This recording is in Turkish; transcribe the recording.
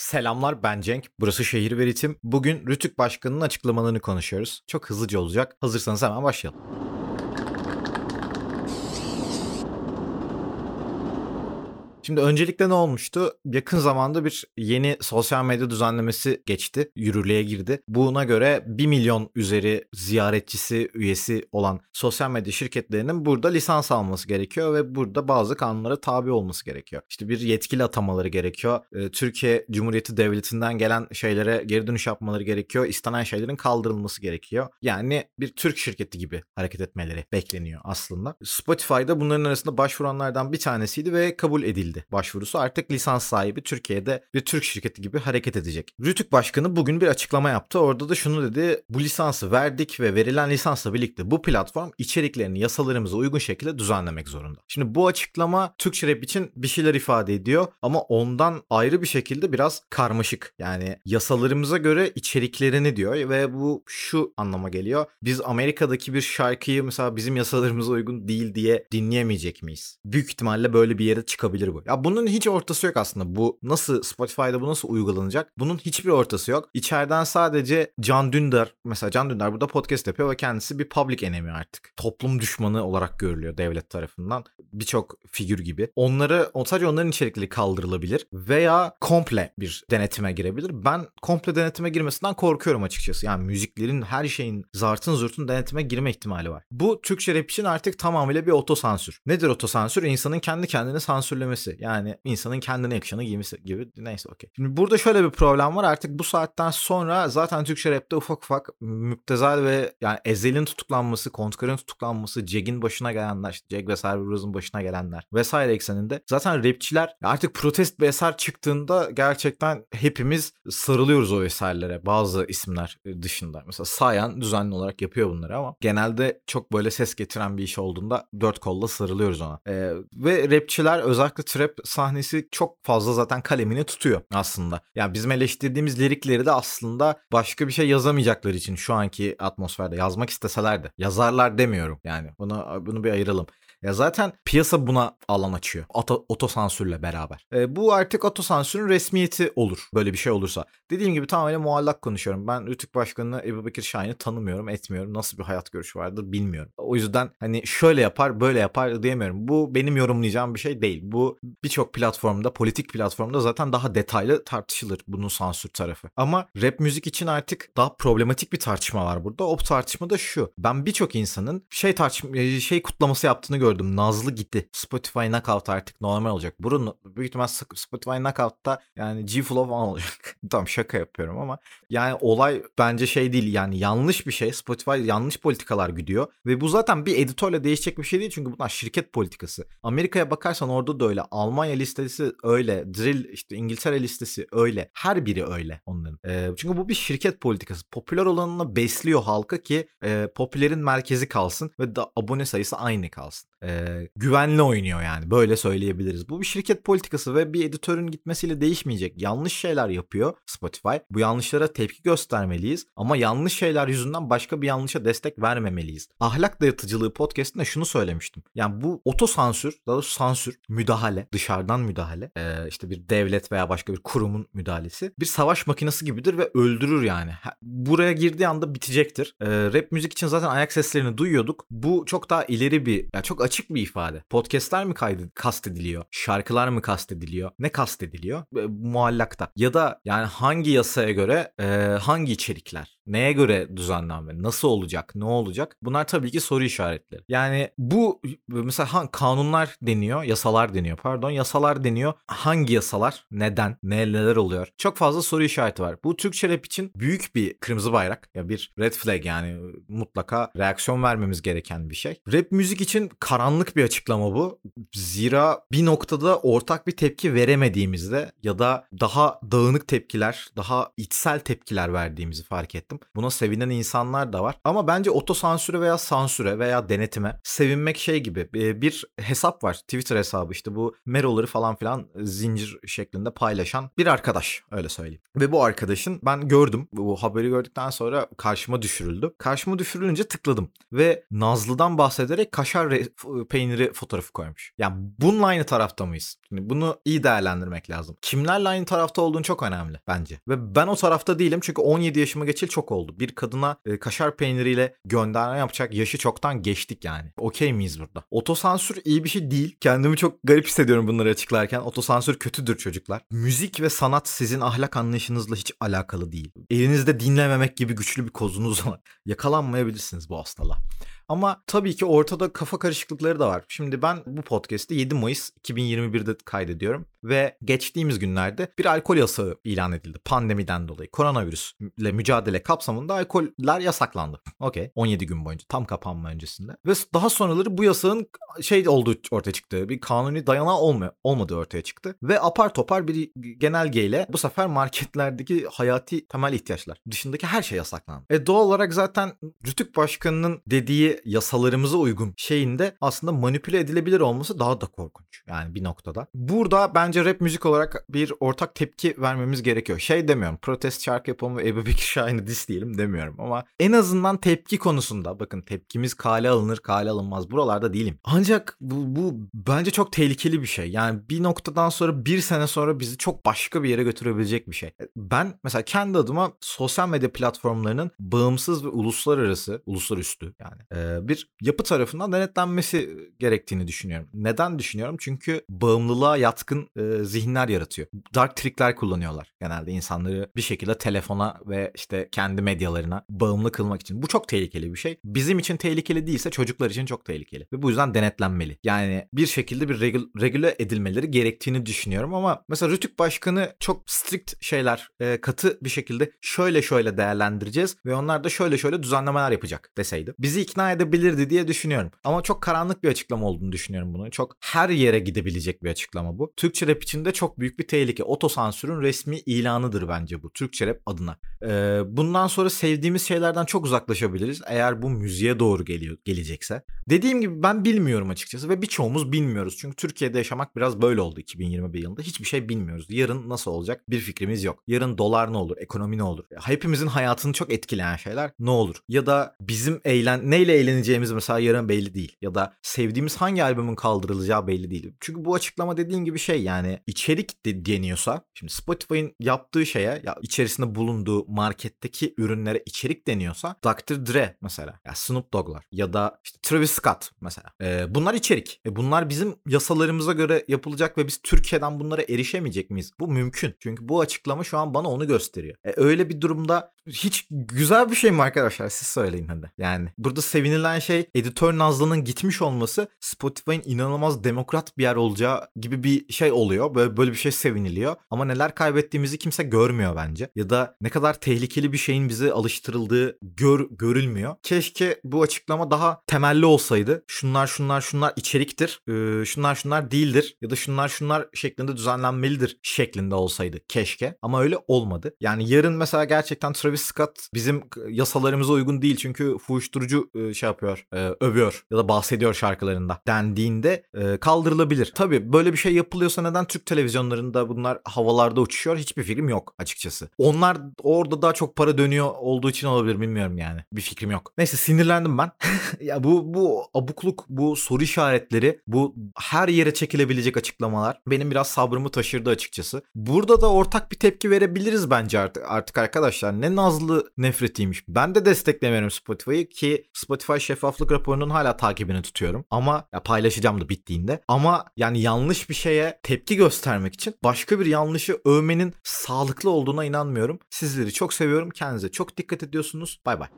Selamlar ben Cenk. Burası Şehir ve Ritim. Bugün Rütük Başkanı'nın açıklamalarını konuşuyoruz. Çok hızlıca olacak. Hazırsanız hemen başlayalım. Şimdi öncelikle ne olmuştu? Yakın zamanda bir yeni sosyal medya düzenlemesi geçti. Yürürlüğe girdi. Buna göre 1 milyon üzeri ziyaretçisi, üyesi olan sosyal medya şirketlerinin burada lisans alması gerekiyor ve burada bazı kanunlara tabi olması gerekiyor. İşte bir yetkili atamaları gerekiyor. Ee, Türkiye Cumhuriyeti Devleti'nden gelen şeylere geri dönüş yapmaları gerekiyor. İstenen şeylerin kaldırılması gerekiyor. Yani bir Türk şirketi gibi hareket etmeleri bekleniyor aslında. Spotify'da bunların arasında başvuranlardan bir tanesiydi ve kabul edildi başvurusu. Artık lisans sahibi Türkiye'de bir Türk şirketi gibi hareket edecek. Rütük Başkanı bugün bir açıklama yaptı. Orada da şunu dedi. Bu lisansı verdik ve verilen lisansla birlikte bu platform içeriklerini yasalarımıza uygun şekilde düzenlemek zorunda. Şimdi bu açıklama Türkçe rap için bir şeyler ifade ediyor ama ondan ayrı bir şekilde biraz karmaşık. Yani yasalarımıza göre içeriklerini diyor ve bu şu anlama geliyor. Biz Amerika'daki bir şarkıyı mesela bizim yasalarımıza uygun değil diye dinleyemeyecek miyiz? Büyük ihtimalle böyle bir yere çıkabilir bu. Ya bunun hiç ortası yok aslında. Bu nasıl Spotify'da bu nasıl uygulanacak? Bunun hiçbir ortası yok. İçeriden sadece Can Dündar mesela Can Dündar burada podcast yapıyor ve kendisi bir public enemy artık. Toplum düşmanı olarak görülüyor devlet tarafından. Birçok figür gibi. Onları sadece onların içerikleri kaldırılabilir veya komple bir denetime girebilir. Ben komple denetime girmesinden korkuyorum açıkçası. Yani müziklerin her şeyin zartın zurtun denetime girme ihtimali var. Bu Türkçe rap için artık tamamıyla bir otosansür. Nedir otosansür? İnsanın kendi kendini sansürlemesi. Yani insanın kendine yakışanı giymesi gibi. Neyse okey. Şimdi burada şöyle bir problem var. Artık bu saatten sonra zaten Türkçe rapte ufak ufak müptezel ve yani Ezel'in tutuklanması, Kontkar'ın tutuklanması, Jeg'in başına gelenler, işte Jag ve Cerberus'un başına gelenler vesaire ekseninde zaten rapçiler artık protest bir eser çıktığında gerçekten hepimiz sarılıyoruz o eserlere bazı isimler dışında. Mesela Sayan düzenli olarak yapıyor bunları ama genelde çok böyle ses getiren bir iş olduğunda dört kolla sarılıyoruz ona. Ee, ve rapçiler özellikle trap sahnesi çok fazla zaten kalemini tutuyor aslında. Yani bizim eleştirdiğimiz lirikleri de aslında başka bir şey yazamayacakları için şu anki atmosferde yazmak isteseler de yazarlar demiyorum yani. Bunu bunu bir ayıralım. Ya zaten piyasa buna alan açıyor. Oto, otosansürle beraber. E, bu artık otosansürün resmiyeti olur. Böyle bir şey olursa. Dediğim gibi tamamen muallak konuşuyorum. Ben Rütük Başkanı'nı Ebu Bekir Şahin'i tanımıyorum, etmiyorum. Nasıl bir hayat görüşü vardır bilmiyorum. O yüzden hani şöyle yapar, böyle yapar diyemiyorum. Bu benim yorumlayacağım bir şey değil. Bu birçok platformda, politik platformda zaten daha detaylı tartışılır bunun sansür tarafı. Ama rap müzik için artık daha problematik bir tartışma var burada. O tartışma da şu. Ben birçok insanın şey tartışma şey kutlaması yaptığını gördüm gördüm. Nazlı gitti. Spotify Knockout artık normal olacak. Burun büyük ihtimal Spotify Knockout'ta yani G-Flow olacak. tamam şaka yapıyorum ama yani olay bence şey değil yani yanlış bir şey. Spotify yanlış politikalar gidiyor ve bu zaten bir editörle değişecek bir şey değil çünkü bunlar şirket politikası. Amerika'ya bakarsan orada da öyle. Almanya listesi öyle. Drill işte İngiltere listesi öyle. Her biri öyle onların. E, çünkü bu bir şirket politikası. Popüler olanına besliyor halka ki e, popülerin merkezi kalsın ve da abone sayısı aynı kalsın e, güvenli oynuyor yani böyle söyleyebiliriz. Bu bir şirket politikası ve bir editörün gitmesiyle değişmeyecek. Yanlış şeyler yapıyor Spotify. Bu yanlışlara tepki göstermeliyiz ama yanlış şeyler yüzünden başka bir yanlışa destek vermemeliyiz. Ahlak dayatıcılığı podcastinde şunu söylemiştim. Yani bu otosansür, daha doğrusu sansür, müdahale, dışarıdan müdahale, e, işte bir devlet veya başka bir kurumun müdahalesi bir savaş makinesi gibidir ve öldürür yani. Buraya girdiği anda bitecektir. E, rap müzik için zaten ayak seslerini duyuyorduk. Bu çok daha ileri bir, yani çok açık bir ifade. Podcast'ler mi kaydı kastediliyor? Şarkılar mı kastediliyor? Ne kastediliyor? E, muallakta. Ya da yani hangi yasaya göre e, hangi içerikler? Neye göre düzenlenme? Nasıl olacak? Ne olacak? Bunlar tabii ki soru işaretleri. Yani bu mesela kanunlar deniyor, yasalar deniyor pardon. Yasalar deniyor. Hangi yasalar? Neden? Neler oluyor? Çok fazla soru işareti var. Bu Türkçe rap için büyük bir kırmızı bayrak. Ya bir red flag yani mutlaka reaksiyon vermemiz gereken bir şey. Rap müzik için karanlık bir açıklama bu. Zira bir noktada ortak bir tepki veremediğimizde ya da daha dağınık tepkiler, daha içsel tepkiler verdiğimizi fark ettim. Buna sevinen insanlar da var. Ama bence otosansüre veya sansüre veya denetime sevinmek şey gibi. Bir hesap var. Twitter hesabı işte bu meroları falan filan zincir şeklinde paylaşan bir arkadaş öyle söyleyeyim. Ve bu arkadaşın ben gördüm. Bu haberi gördükten sonra karşıma düşürüldü. Karşıma düşürülünce tıkladım. Ve Nazlı'dan bahsederek Kaşar e, peyniri fotoğrafı koymuş. Yani bununla aynı tarafta mıyız? Şimdi bunu iyi değerlendirmek lazım. Kimlerle aynı tarafta olduğun çok önemli bence. Ve ben o tarafta değilim çünkü 17 yaşıma geçil çok oldu. Bir kadına e, kaşar peyniriyle gönderme yapacak yaşı çoktan geçtik yani. Okey miyiz burada? Otosansür iyi bir şey değil. Kendimi çok garip hissediyorum bunları açıklarken. Otosansür kötüdür çocuklar. Müzik ve sanat sizin ahlak anlayışınızla hiç alakalı değil. Elinizde dinlememek gibi güçlü bir kozunuz var. Yakalanmayabilirsiniz bu hastalığa. Ama tabii ki ortada kafa karışıklıkları da var. Şimdi ben bu podcast'i 7 Mayıs 2021'de kaydediyorum ve geçtiğimiz günlerde bir alkol yasağı ilan edildi pandemiden dolayı. Koronavirüsle mücadele kapsamında alkoller yasaklandı. Okey. 17 gün boyunca tam kapanma öncesinde. Ve daha sonraları bu yasağın şey olduğu ortaya çıktı. Bir kanuni dayanağı olma, olmadığı ortaya çıktı. Ve apar topar bir genelgeyle bu sefer marketlerdeki hayati temel ihtiyaçlar dışındaki her şey yasaklandı. E doğal olarak zaten Rütük Başkanı'nın dediği yasalarımıza uygun şeyinde aslında manipüle edilebilir olması daha da korkunç. Yani bir noktada. Burada bence rap müzik olarak bir ortak tepki vermemiz gerekiyor. Şey demiyorum protest şarkı yapalım ve Ebu Bekir Şahin'i dis diyelim demiyorum ama en azından tepki konusunda bakın tepkimiz kale alınır kale alınmaz buralarda değilim. Ancak bu, bu bence çok tehlikeli bir şey. Yani bir noktadan sonra bir sene sonra bizi çok başka bir yere götürebilecek bir şey. Ben mesela kendi adıma sosyal medya platformlarının bağımsız ve uluslararası, uluslararası yani e, bir yapı tarafından denetlenmesi gerektiğini düşünüyorum. Neden düşünüyorum? Çünkü bağımlılığa yatkın e, zihinler yaratıyor. Dark trickler kullanıyorlar genelde insanları bir şekilde telefona ve işte kendi medyalarına bağımlı kılmak için. Bu çok tehlikeli bir şey. Bizim için tehlikeli değilse çocuklar için çok tehlikeli. Ve bu yüzden denetlenmeli. Yani bir şekilde bir regül regüle edilmeleri gerektiğini düşünüyorum ama mesela Rütük Başkanı çok strict şeyler, e, katı bir şekilde şöyle şöyle değerlendireceğiz ve onlar da şöyle şöyle düzenlemeler yapacak deseydi. Bizi ikna edebilirdi diye düşünüyorum. Ama çok karanlık bir açıklama olduğunu düşünüyorum bunu. Çok her yere gidebilecek bir açıklama bu. Türkçe rap için çok büyük bir tehlike. Otosansürün resmi ilanıdır bence bu. Türkçe rap adına. Ee, bundan sonra sevdiğimiz şeylerden çok uzaklaşabiliriz. Eğer bu müziğe doğru geliyor gelecekse. Dediğim gibi ben bilmiyorum açıkçası ve birçoğumuz bilmiyoruz. Çünkü Türkiye'de yaşamak biraz böyle oldu 2021 yılında. Hiçbir şey bilmiyoruz. Yarın nasıl olacak bir fikrimiz yok. Yarın dolar ne olur, ekonomi ne olur? Hepimizin hayatını çok etkileyen şeyler ne olur? Ya da bizim eğlen neyle eğleneceğimiz mesela yarın belli değil. Ya da sevdiğimiz hangi albümün kaldırılacağı belli değil. Çünkü bu açıklama dediğin gibi şey yani içerik de deniyorsa şimdi Spotify'ın yaptığı şeye ya içerisinde bulunduğu marketteki ürünlere içerik deniyorsa Dr. Dre mesela ya Snoop Dogg'lar ya da işte Travis Scott mesela. Ee, bunlar içerik. E bunlar bizim yasalarımıza göre yapılacak ve biz Türkiye'den bunlara erişemeyecek miyiz? Bu mümkün. Çünkü bu açıklama şu an bana onu gösteriyor. E öyle bir durumda hiç güzel bir şey mi arkadaşlar? Siz söyleyin hadi. Yani burada sevinilen şey editör Nazlı'nın gitmiş olması Spotify'ın inanılmaz demokrat bir yer olacağı gibi bir şey oluyor. Böyle, böyle bir şey seviniliyor. Ama neler kaybettiğimizi kimse görmüyor bence. Ya da ne kadar tehlikeli bir şeyin bize alıştırıldığı gör, görülmüyor. Keşke bu açıklama daha temelli olsaydı. Şunlar şunlar şunlar içeriktir. Ee, şunlar şunlar değildir. Ya da şunlar şunlar şeklinde düzenlenmelidir şeklinde olsaydı. Keşke. Ama öyle olmadı. Yani yarın mesela gerçekten Travis Scott bizim yasalarımıza uygun değil çünkü uyuşturucu şey yapıyor, övüyor ya da bahsediyor şarkılarında dendiğinde kaldırılabilir. Tabii böyle bir şey yapılıyorsa neden Türk televizyonlarında bunlar havalarda uçuşuyor hiçbir fikrim yok açıkçası. Onlar orada daha çok para dönüyor olduğu için olabilir bilmiyorum yani. Bir fikrim yok. Neyse sinirlendim ben. ya bu bu abukluk, bu soru işaretleri, bu her yere çekilebilecek açıklamalar benim biraz sabrımı taşırdı açıkçası. Burada da ortak bir tepki verebiliriz bence artık, artık arkadaşlar. Ne nazlı nefretiymiş. Ben de desteklemiyorum Spotify'ı ki Spotify şeffaflık raporunun hala takibini tutuyorum. Ama ya paylaşacağım da bittiğinde. Ama yani yanlış bir şeye tepki göstermek için başka bir yanlışı övmenin sağlıklı olduğuna inanmıyorum. Sizleri çok seviyorum. Kendinize çok dikkat ediyorsunuz. Bay bay.